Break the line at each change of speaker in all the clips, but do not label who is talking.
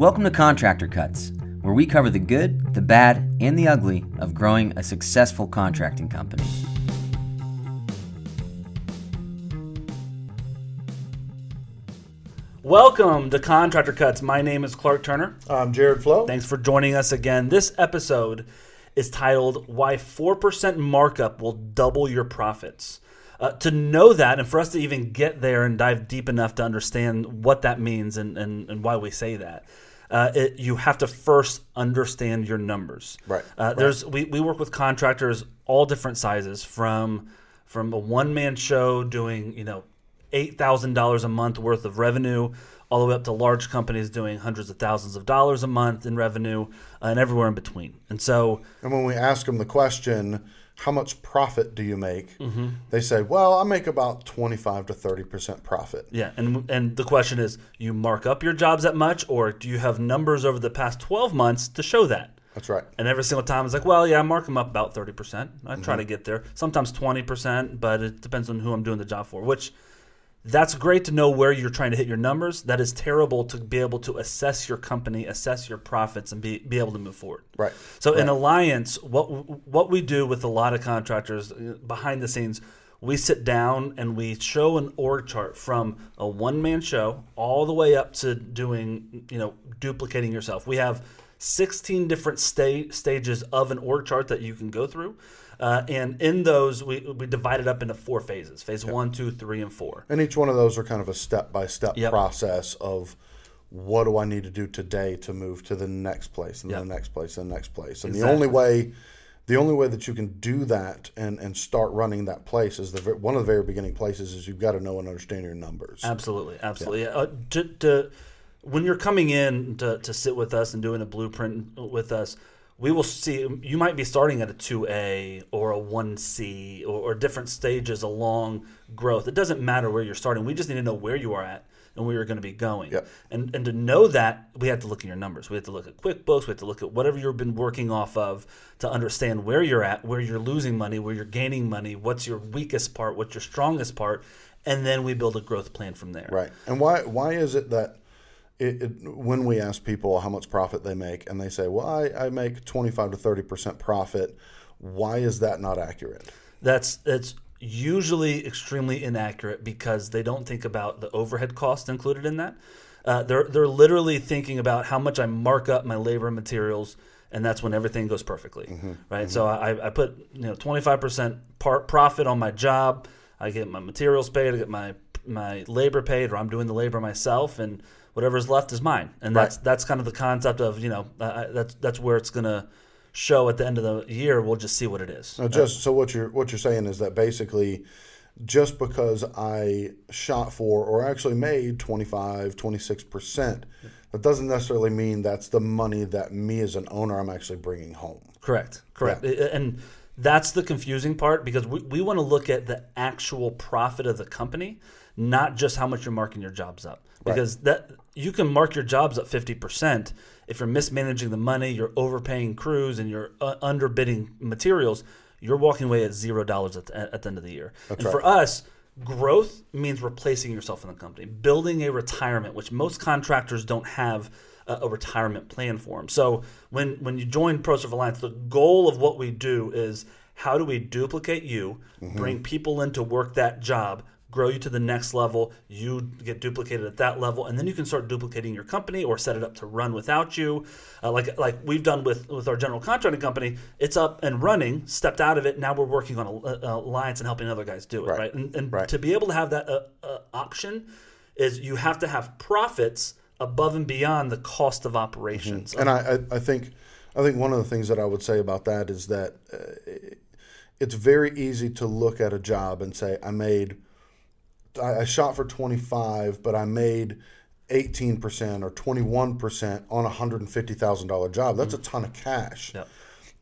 Welcome to Contractor Cuts, where we cover the good, the bad, and the ugly of growing a successful contracting company.
Welcome to Contractor Cuts. My name is Clark Turner.
I'm Jared Flo.
Thanks for joining us again. This episode is titled Why 4% Markup Will Double Your Profits. Uh, to know that, and for us to even get there and dive deep enough to understand what that means and, and, and why we say that, uh, it, you have to first understand your numbers.
Right,
Uh, there's we, we work with contractors all different sizes from from a one man show doing you know eight thousand dollars a month worth of revenue, all the way up to large companies doing hundreds of thousands of dollars a month in revenue, uh, and everywhere in between. And so,
And when we ask them the question, how much profit do you make?
Mm-hmm.
They say, well, I make about 25 to 30% profit.
yeah, and and the question is, you mark up your jobs that much, or do you have numbers over the past twelve months to show that?
That's right.
And every single time it's like, well, yeah, I mark them up about 30%. I try
Mm-hmm.
to get there. Sometimes 20%, but it depends on who I'm doing the job for, which that's great to know where you're trying to hit your numbers. That is terrible to be able to assess your company, assess your profits, and be, be able to move forward.
Right.
So in Alliance, what what we do with a lot of contractors uh, behind the scenes, we sit down and we show an org chart from a one man show all the way up to doing you know duplicating yourself. We have 16 different sta- stages of an org chart that you can go through. Uh, and in those, we, we divide it up into four phases phase one, two, three, and four.
And each one of those are kind of a step by step process of what do I need to do today to move to the next place and
Yep.
the next place and the next place. And
Exactly.
the only way the only way that you can do that and, and start running that place is the one of the very beginning places is you've got to know and understand your numbers.
Absolutely, absolutely. Uh, to, to, when you're coming in to, to sit with us and doing a blueprint with us, we will see you might be starting at a 2A or a 1C or, or different stages along growth. It doesn't matter where you're starting. We just need to know where you are at and where you're going to be going.
Yep.
And, and to know that, we have to look at your numbers. We have to look at QuickBooks. We have to look at whatever you've been working off of to understand where you're at, where you're losing money, where you're gaining money, what's your weakest part, what's your strongest part, and then we build a growth plan from there.
Right. And why why is it that it, it, when we ask people how much profit they make and they say, well, I, I make 25 to 30% profit, why is that not accurate?
That's that's usually extremely inaccurate because they don't think about the overhead cost included in that. Uh, they're they're literally thinking about how much I mark up my labor and materials, and that's when everything goes perfectly, right? So I, I put you know twenty five percent part profit on my job. I get my materials paid. I get my my labor paid, or I'm doing the labor myself, and whatever's left is mine. And that's that's kind of the concept of you know uh, that's that's where it's gonna show at the end of the year. We'll just see what it is.
Now, just so what you're what you're saying is that basically, just because I shot for or actually made 25, 26 percent, that doesn't necessarily mean that's the money that me as an owner I'm actually bringing home.
Correct. Correct. I- And that's the confusing part because we, we want to look at the actual profit of the company, not just how much you're marking your jobs up. Because that you can mark your jobs up 50% if you're mismanaging the money, you're overpaying crews, and you're uh, underbidding materials. You're walking away at zero dollars at, the- at the end of the year. and for us, growth means replacing yourself in the company, building a retirement, which most contractors don't have a, a retirement plan for them. So when when you join ProServe Alliance, the goal of what we do is how do we duplicate you, bring people in to work that job, grow you to the next level, you get duplicated at that level, and then you can start duplicating your company or set it up to run without you. Uh, like like we've done with with our general contracting company, it's up and running, stepped out of it. Now we're working on a, a alliance and helping other guys do it, right?
Right.
And, and
Right.
to be able to have that uh, uh, option is you have to have profits above and beyond the cost of operations.
And I, I, I think I think one of the things that I would say about that is that uh, it's very easy to look at a job and say I made I, I shot for 25 but I made 18% or 21% on a $150,000 job. That's a ton of cash.
Yep.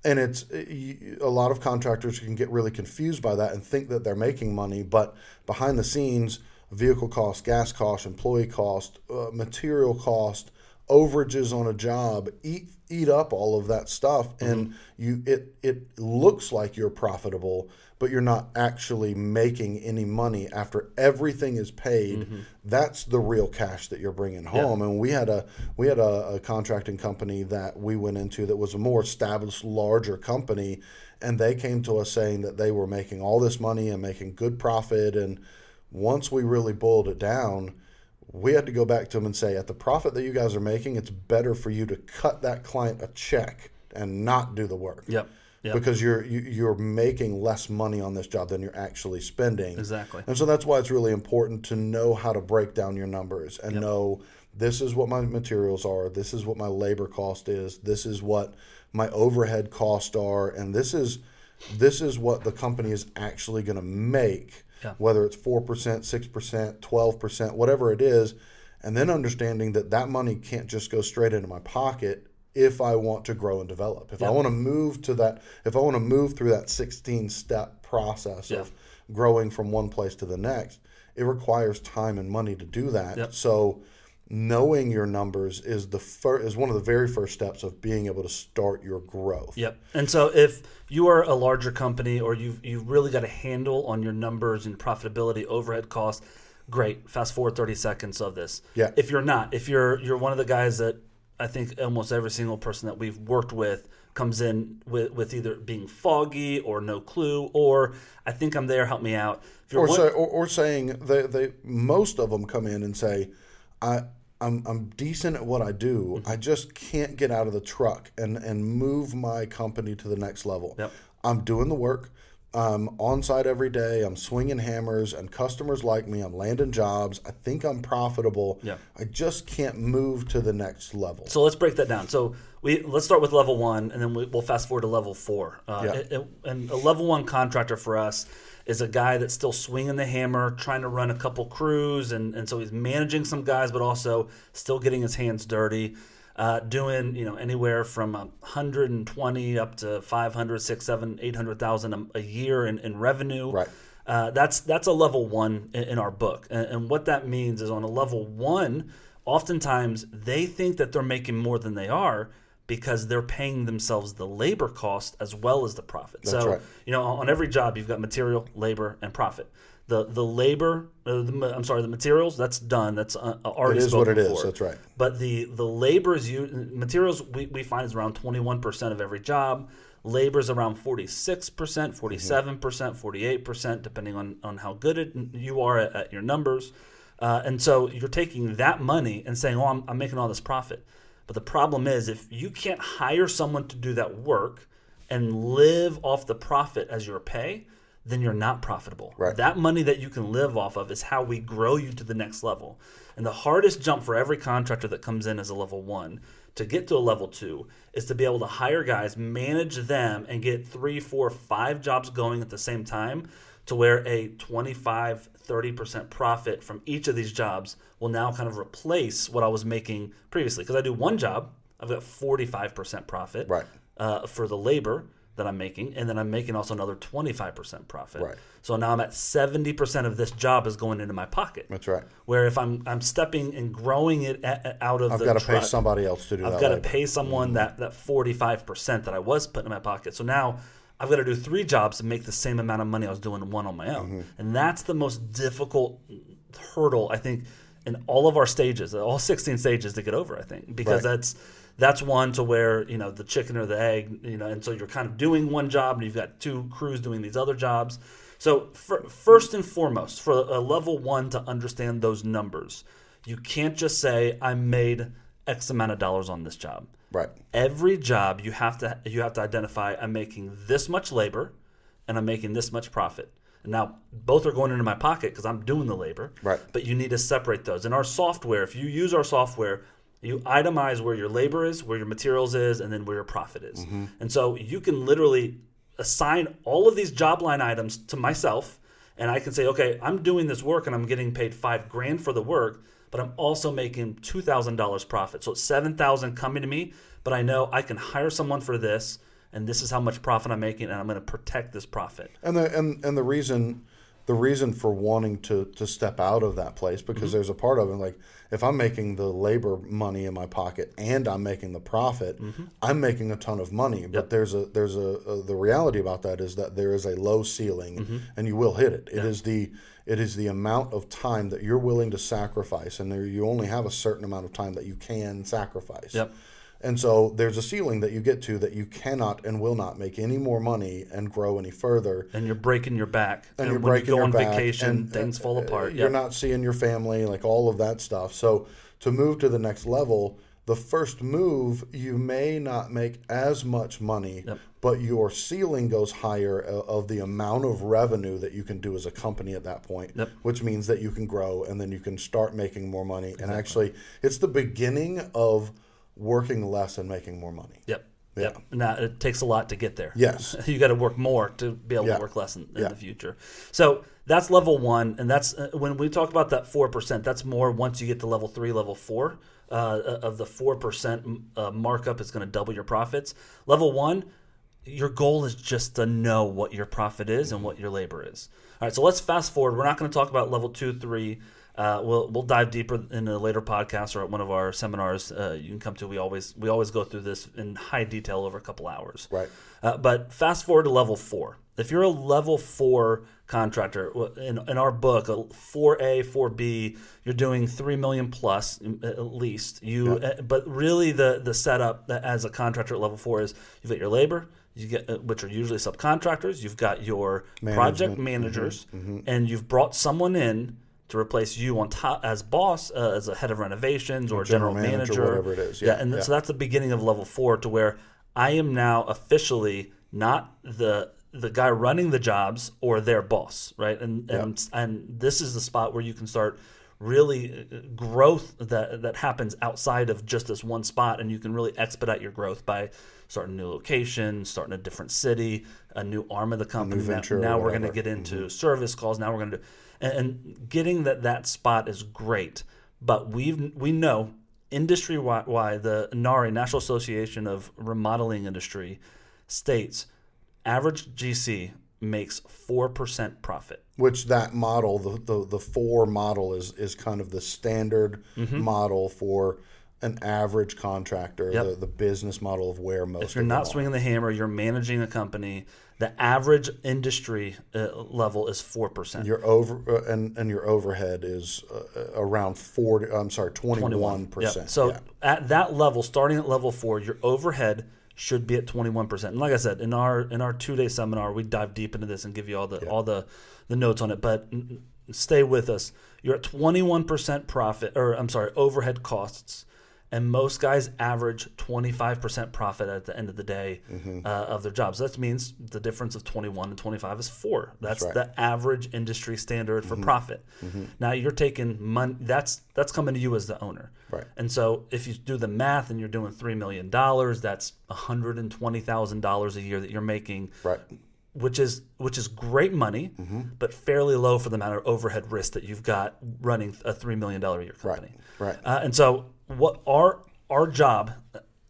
And it's a lot of contractors can get really confused by that and think that they're making money, but behind the scenes, vehicle cost, gas cost, employee cost, uh, material cost, overages on a job eat eat up all of that stuff
Mm-hmm.
and you it it looks like you're profitable but you're not actually making any money after everything is paid
Mm-hmm.
that's the real cash that you're bringing home and we had a we had a, a contracting company that we went into that was a more established larger company and they came to us saying that they were making all this money and making good profit and once we really boiled it down we had to go back to them and say at the profit that you guys are making it's better for you to cut that client a check and not do the work
Yep. Yep.
because you're you, you're making less money on this job than you're actually spending
Exactly.
and so that's why it's really important to know how to break down your numbers and know this is what my materials are this is what my labor cost is this is what my overhead costs are and this is this is what the company is actually going to make
Yeah.
whether it's 4% 6% 12% whatever it is and then understanding that that money can't just go straight into my pocket if I want to grow and develop. If I want to move to that, if I want to move through that 16 step process of growing from one place to the next, it requires time and money to do that.
Yep.
So knowing your numbers is the fir- is one of the very first steps of being able to start your growth.
Yep. And so if you are a larger company or you've you've really got a handle on your numbers and profitability, overhead costs, great. Fast forward 30 seconds of this.
Yeah.
If you're not, if you're you're one of the guys that I think almost every single person that we've worked with comes in with, with either being foggy or no clue or I think I'm there, help me out. If you're
or,
one-
say, or, or saying they, they most of them come in and say I I'm, I'm decent at what I do.
Mm-hmm.
I just can't get out of the truck and, and move my company to the next level.
Yep.
I'm doing the work. I'm on site every day. I'm swinging hammers, and customers like me. I'm landing jobs. I think I'm profitable.
Yeah.
I just can't move to the next level.
So let's break that down. So we let's start with level one, and then we, we'll fast forward to level four. Uh,
Yeah.
it- it- and a level one contractor for us is a guy that's still swinging the hammer, trying to run a couple crews, and, and so he's managing some guys, but also still getting his hands dirty. Uh, doing you know anywhere from 120 up to 500 6 7 800,000 a, a year in, in revenue
Right.
uh, that's that's a level one in, in our book, and, and what that means is on a level one, oftentimes they think that they're making more than they are because they're paying themselves the labor cost as well as the profit. so
right.
you know on every job you've got material, labor, and profit. The the labor, uh, the, I'm sorry, the materials that's done. That's uh, already
It is what it is.
for.
That's right.
But the the labor is you materials we, we find is around 21% of every job. Labor is around 46%, 47%, 48%, depending on, on how good it, you are at, at your numbers. Uh, and so you're taking that money and saying, oh, I'm, I'm making all this profit. But the problem is, if you can't hire someone to do that work and live off the profit as your pay, then you're not profitable.
Right.
That money that you can live off of is how we grow you to the next level. And the hardest jump for every contractor that comes in as a level one to get to a level two is to be able to hire guys, manage them, and get three, four, five jobs going at the same time to where a 25, 30% profit from each of these jobs will now kind of replace what I was making previously. Because I do one job, I've got 45% profit
Right.
uh, for the labor that I'm making, and then I'm making also another 25% profit.
Right.
So now I'm at 70% of this job is going into my pocket.
That's right.
Where if I'm I'm stepping and growing it out of
I've
the
got to pay somebody else to do
I've
that.
got to pay someone that that 45% that I was putting in my pocket. So now I've got to do three jobs to make the same amount of money I was doing one on my own.
Mm-hmm.
And that's the most difficult hurdle I think in all of our stages, all 16 stages to get over, I think, because
Right.
that's that's one to where, you know, the chicken or the egg, you know, and so you're kind of doing one job and you've got two crews doing these other jobs. So fir- first and foremost, for a level 1 to understand those numbers, you can't just say I made X amount of dollars on this job.
Right.
Every job you have to you have to identify I'm making this much labor and I'm making this much profit. And now both are going into my pocket because I'm doing the labor.
Right.
But you need to separate those. In our software, if you use our software, you itemize where your labor is, where your materials is, and then where your profit is. Mm-hmm. And so you can literally assign all of these job line items to myself and I can say, okay, I'm doing this work and I'm getting paid five grand for the work, but I'm also making two thousand dollars profit. So it's seven thousand coming to me, but I know I can hire someone for this, and this is how much profit I'm making, and I'm going to protect this profit.
And the and and the reason the reason for wanting to to step out of that place because
Mm-hmm.
there's a part of it like if I'm making the labor money in my pocket and I'm making the profit,
Mm-hmm.
I'm making a ton of money. But there's a there's a, a the reality about that is that there is a low ceiling
Mm-hmm.
and you will hit it. It is the it is the amount of time that you're willing to sacrifice, and there, you only have a certain amount of time that you can sacrifice.
Yep.
And so there's a ceiling that you get to that you cannot and will not make any more money and grow any further.
and you're breaking your back.
And, you're
when
breaking
you go
your
on
back,
vacation,
and
things
uh,
fall
uh,
apart.
You're
Yep.
not seeing your family, like all of that stuff. So to move to the next level, the first move, you may not make as much money,
Yep.
but your ceiling goes higher of the amount of revenue that you can do as a company at that point,
Yep.
which means that you can grow and then you can start making more money. And actually, it's the beginning of working less and making more money.
Yep.
Yeah.
Yep. Now it takes a lot to get there.
Yes.
you got to work more to be able
Yeah.
to work less in, in
Yeah.
the future. So that's level one, and that's uh, when we talk about that four percent. That's more once you get to level three, level four. Uh, of the four percent uh, markup is going to double your profits. Level one, your goal is just to know what your profit is and what your labor is. All right, so let's fast forward. We're not going to talk about level two, three. Uh, we'll we'll dive deeper in a later podcast or at one of our seminars uh, you can come to. We always we always go through this in high detail over a couple hours.
Right.
Uh, but fast forward to level four. If you're a level four contractor, in, in our book, a four A, four B, you're doing three million plus mm, at least. You, uh, but really the the setup as a contractor at level four is you've got your labor, you get uh, which are usually subcontractors. You've got your project managers, and you've brought someone in to replace you on top as boss, uh, as a head of renovations or,
general
general,
manager,
manager,
whatever it is.
Yeah,
Yeah,
and
yeah.
so that's the beginning of level four, to where I am now officially not the the guy running the jobs or their boss, right? And and and this is the spot where you can start really uh, growth that that happens outside of just this one spot, and you can really expedite your growth by starting a new location, starting a different city, a new arm of the company. Now- now we're going to get into service calls. Now we're going to, and, and getting that that spot is great. But we've we know industry wide, the NARI National Association of Remodeling Industry states average GC makes four percent profit.
Which that model the, the the four model is is kind of the standard
Mm-hmm.
model for an average contractor
Yep.
the, the business model of where most
If you're not swinging the hammer, you're managing a company. The average industry uh, level is four percent.
your over uh, and and your overhead is uh, around 40 I'm sorry 21%.
Yep. So
yeah.
at that level, starting at level four, your overhead should be at 21%. And like I said, in our in our two day seminar, we dive deep into this and give you all the all the the notes on it. But stay with us. You're at 21% profit, or I'm sorry, overhead costs. And most guys average 25% profit at the end of the day
Mm-hmm.
uh, of their jobs. That means the difference of 21 and 25 is four. That's,
right. Mm-hmm.
the average industry standard for profit. Now you're taking money. That's that's coming to you as the owner.
Right.
And so if you do the math and you're doing three million dollars, that's hundred and twenty thousand dollars a year that you're making,
right
which is which is great money,
Mm-hmm.
but fairly low for the amount of overhead risk that you've got running a three million dollar a year company.
right.
Uh, and so what our our job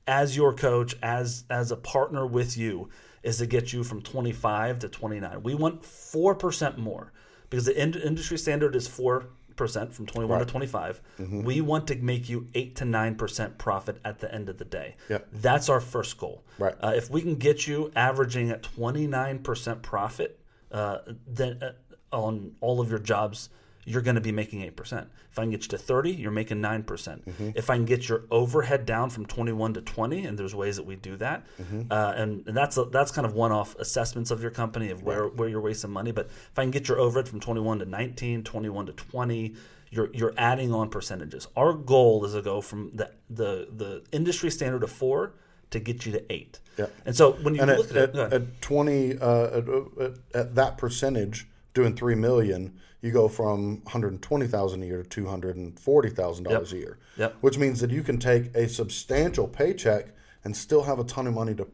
as your coach, as as a partner with you, is to get you from 25 to 29. We want four percent more because the in- industry standard is four percent from 21 to 25.
Mm-hmm.
We want to make you eight to nine percent profit at the end of the day.
Yep.
That's our first goal.
Right.
Uh, if we can get you averaging at 29 percent profit, uh, then uh, on all of your jobs, you're going to be making 8%. If I can get you to 30, you're making 9%. percent
Mm-hmm.
If I can get your overhead down from 21 to 20, and there's ways that we do that,
Mm-hmm.
uh, and, and that's a, that's kind of one-off assessments of your company of where, where you're wasting money. But if I can get your overhead from 21 to 19, 21 to 20, you're you're adding on percentages. Our goal is to go from the the the industry standard of four to get you to eight.
Yeah.
And so when you
and
look
at,
at, it,
at 20 uh, at, at that percentage doing 3 million you go from 120,000 a year to 240,000 dollars a year.
Yep.
which means that you can take a substantial paycheck and still have a ton of money to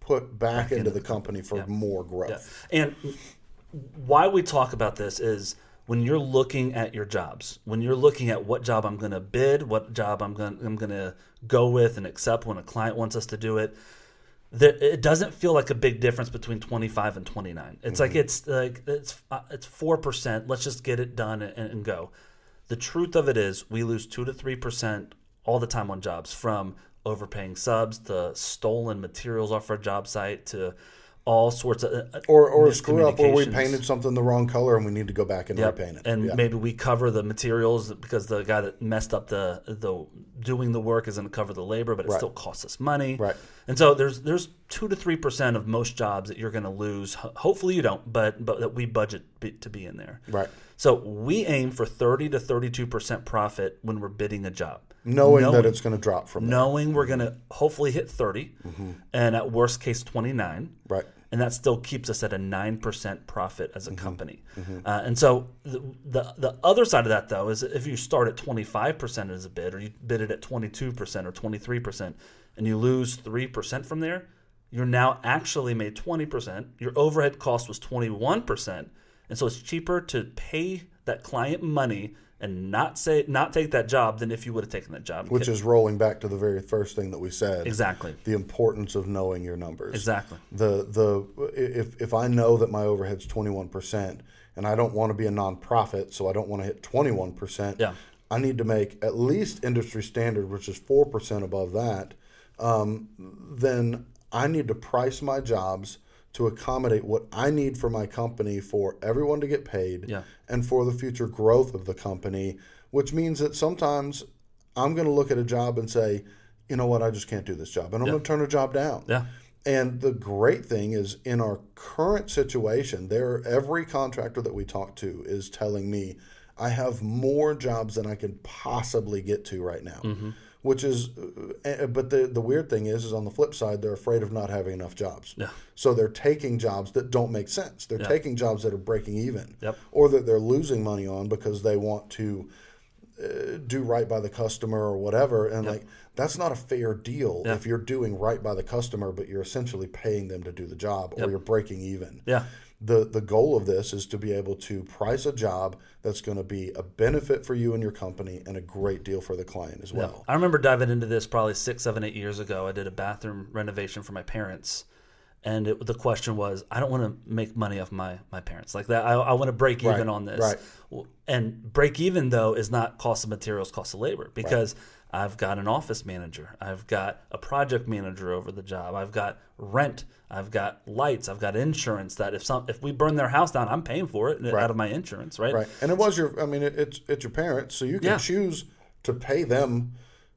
put back, into, the company. for more growth.
And why we talk about this is when you're looking at your jobs, when you're looking at what job I'm going to bid, what job I'm going I'm going to go with and accept when a client wants us to do it. The, it doesn't feel like a big difference between 25 and 29. It's like it's like it's uh, it's four percent. Let's just get it done and, and go. The truth of it is, we lose two to three percent all the time on jobs, from overpaying subs to stolen materials off our job site to all sorts of uh,
Or or screw up where we painted something the wrong color and we need to go back and
Yep.
repaint it.
And
Yeah.
maybe we cover the materials because the guy that messed up the the doing the work is going to cover the labor, but it
Right.
still costs us money.
Right.
And so there's there's two to three percent of most jobs that you're going to lose. Hopefully you don't, but but that we budget be, to be in there.
Right.
So we aim for thirty to thirty two percent profit when we're bidding a job.
knowing,
knowing-
that it's going to drop from.
Knowing we're going to hopefully hit 30
Mm-hmm.
and at worst case 29
Right.
and that still keeps us at a 9% profit as a
Mm-hmm.
company. Uh, and so the, the the other side of that though is if you start at 25% as a bid or you bid it at 22% or 23% and you lose 3% from there, you're now actually made 20%. Your overhead cost was 21%. And so it's cheaper to pay that client money and not say not take that job than if you would have taken that job.
Which is rolling back to the very first thing that we said.
exactly.
The importance of knowing your numbers.
Exactly.
The the if if I know that my overhead's twenty one percent and I don't want to be a nonprofit, so I don't want to hit twenty one percent.
Yeah.
I need to make at least industry standard, which is four percent above that. Um, then I need to price my jobs to accommodate what I need for my company for everyone to get paid
Yeah.
and for the future growth of the company, which means that sometimes I'm going to look at a job and say, you know what, I just can't do this job. And I'm going to turn a job down.
Yeah.
And the great thing is, in our current situation, there every contractor that we talk to is telling me, I have more jobs than I can possibly get to right now.
Mm-hmm.
Which is, uh, but the the weird thing is, is on the flip side, they're afraid of not having enough jobs.
Yeah.
So they're taking jobs that don't make sense. They're taking jobs that are breaking even,
Yep.
or that they're losing money on because they want to uh, do right by the customer or whatever. And like that's not a fair deal if you're doing right by the customer, but you're essentially paying them to do the job, or you're breaking even.
Yeah.
The the goal of this is to be able to price a job that's going to be a benefit for you and your company and a great deal for the client as well.
I remember diving into this probably six, seven, eight years ago. I did a bathroom renovation for my parents, and it, the question was, I don't want to make money off my my parents like that. I, I want to break even
Right,
on this,
right.
And break even though is not cost of materials, cost of labor because. I've got an office manager. I've got a project manager over the job. I've got rent. I've got lights. I've got insurance. That if some if we burn their house down, I'm paying for it out of my insurance, right?
Right. And it was your I mean it, it's it's your parents, so you can
Yeah.
choose to pay them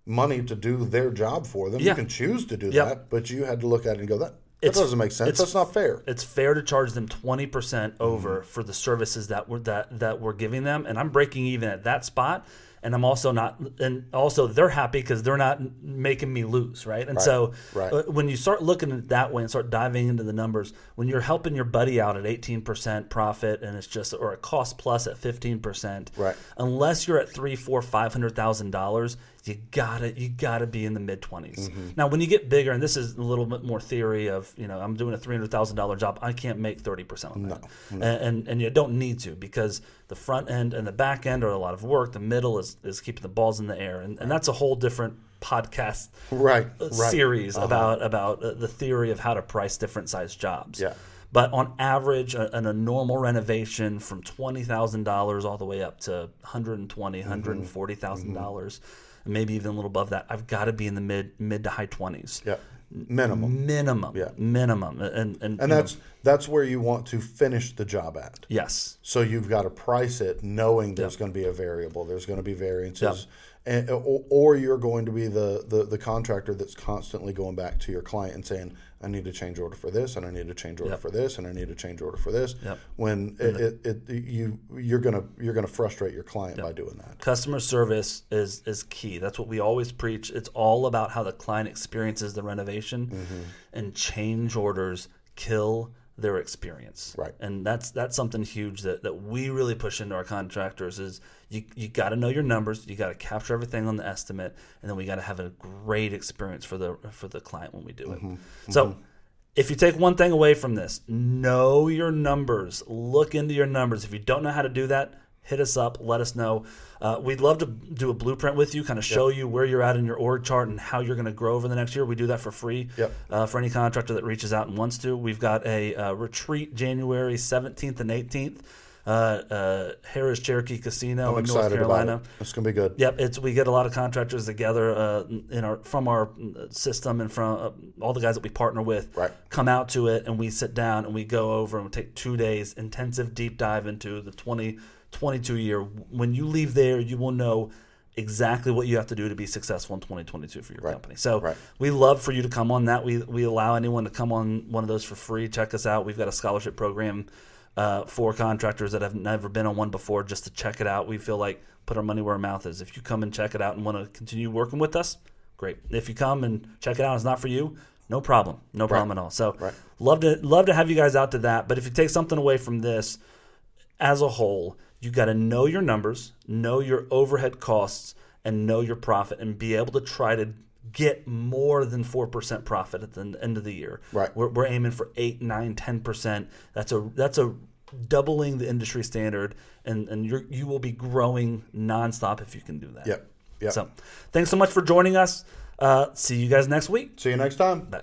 money to do their job for them.
Yeah.
You can choose to do
Yep.
that, but you had to look at it and go that that
It's-
doesn't make sense.
it's-
That's not fair.
It's fair to charge them twenty percent
Mm-hmm.
over for the services that we're that that we're giving them, and I'm breaking even at that spot. And I'm also not, and also they're happy because they're not making me lose, right? And so
right.
uh, when you start looking at it that way and start diving into the numbers, when you're helping your buddy out at 18% profit and it's just or a cost plus at 15%,
Right.
unless you're at three, four, five hundred thousand dollars, you gotta you gotta be in the mid 20s
Mm-hmm.
Now, when you get bigger, and this is a little bit more theory of you know I'm doing a three hundred thousand dollar job, I can't make thirty percent on that, And, and and you don't need to because the front end and the back end are a lot of work. The middle is is keeping the balls in the air, and, and that's a whole different podcast
Right.
uh,
Right.
series about about uh, the theory of how to price different size jobs.
Yeah.
But on average, a, in a normal renovation, from twenty thousand dollars all the way up to one hundred and twenty, one hundred and forty thousand dollars, and maybe even a little above that, I've got to be in the mid mid to high twenties,
Yeah. Minimum.
minimum,
Yeah.
minimum, and and,
And
you know,
that's that's where you want to finish the job at.
yes,
So you've got to price it knowing there's going to be a variable, there's going to be variances, and, or, or you're going to be the, the, the contractor that's constantly going back to your client and saying, I need a change order for this, and I need a change order
Yep.
for this, and I need a change order for this.
Yep.
When it, it, it, you you're gonna you're gonna frustrate your client by doing that.
customer service is is key. That's what we always preach. It's all about how the client experiences the renovation,
Mm-hmm.
and change orders kill their experience.
Right.
And that's that's something huge that, that we really push into our contractors is you you got to know your numbers, you got to capture everything on the estimate, and then we got to have a great experience for the for the client when we do it.
Mm-hmm.
So. If you take one thing away from this, know your numbers. Look into your numbers. If you don't know how to do that, hit us up. Let us know. Uh, we'd love to do a blueprint with you, kind of show you where you're at in your org chart and how you're going to grow over the next year. We do that for free
Yep.
uh, for any contractor that reaches out and wants to. We've got a uh, retreat January 17th and 18th, uh, uh, Harrah's Cherokee Casino
I'm
in North Carolina.
about it. It's gonna be good.
Yep, it's we get a lot of contractors together uh, in our from our system and from uh, all the guys that we partner with.
Right.
Come out to it and we sit down and we go over and we take two days intensive deep dive into the 2022 year. When you leave there, you will know exactly what you have to do to be successful in 2022 for your
Right.
company. So
Right.
we love for you to come on that. We we allow anyone to come on one of those for free. Check us out. We've got a scholarship program uh, for contractors that have never been on one before, just to check it out. We feel like put our money where our mouth is. If you come and check it out and want to continue working with us, great. If you come and check it out, and it's not for you. No problem. No problem at all. So
Right.
love to love to have you guys out to that. But if you take something away from this, as a whole, you got to know your numbers, know your overhead costs, and know your profit, and be able to try to get more than four percent profit at the end of the year.
Right.
We're, we're aiming for eight, nine, ten percent. That's a that's a doubling the industry standard, and and you you will be growing nonstop if you can do that.
Yep. Yep.
So, thanks so much for joining us. Uh, see you guys next week.
See you next time.
Bye.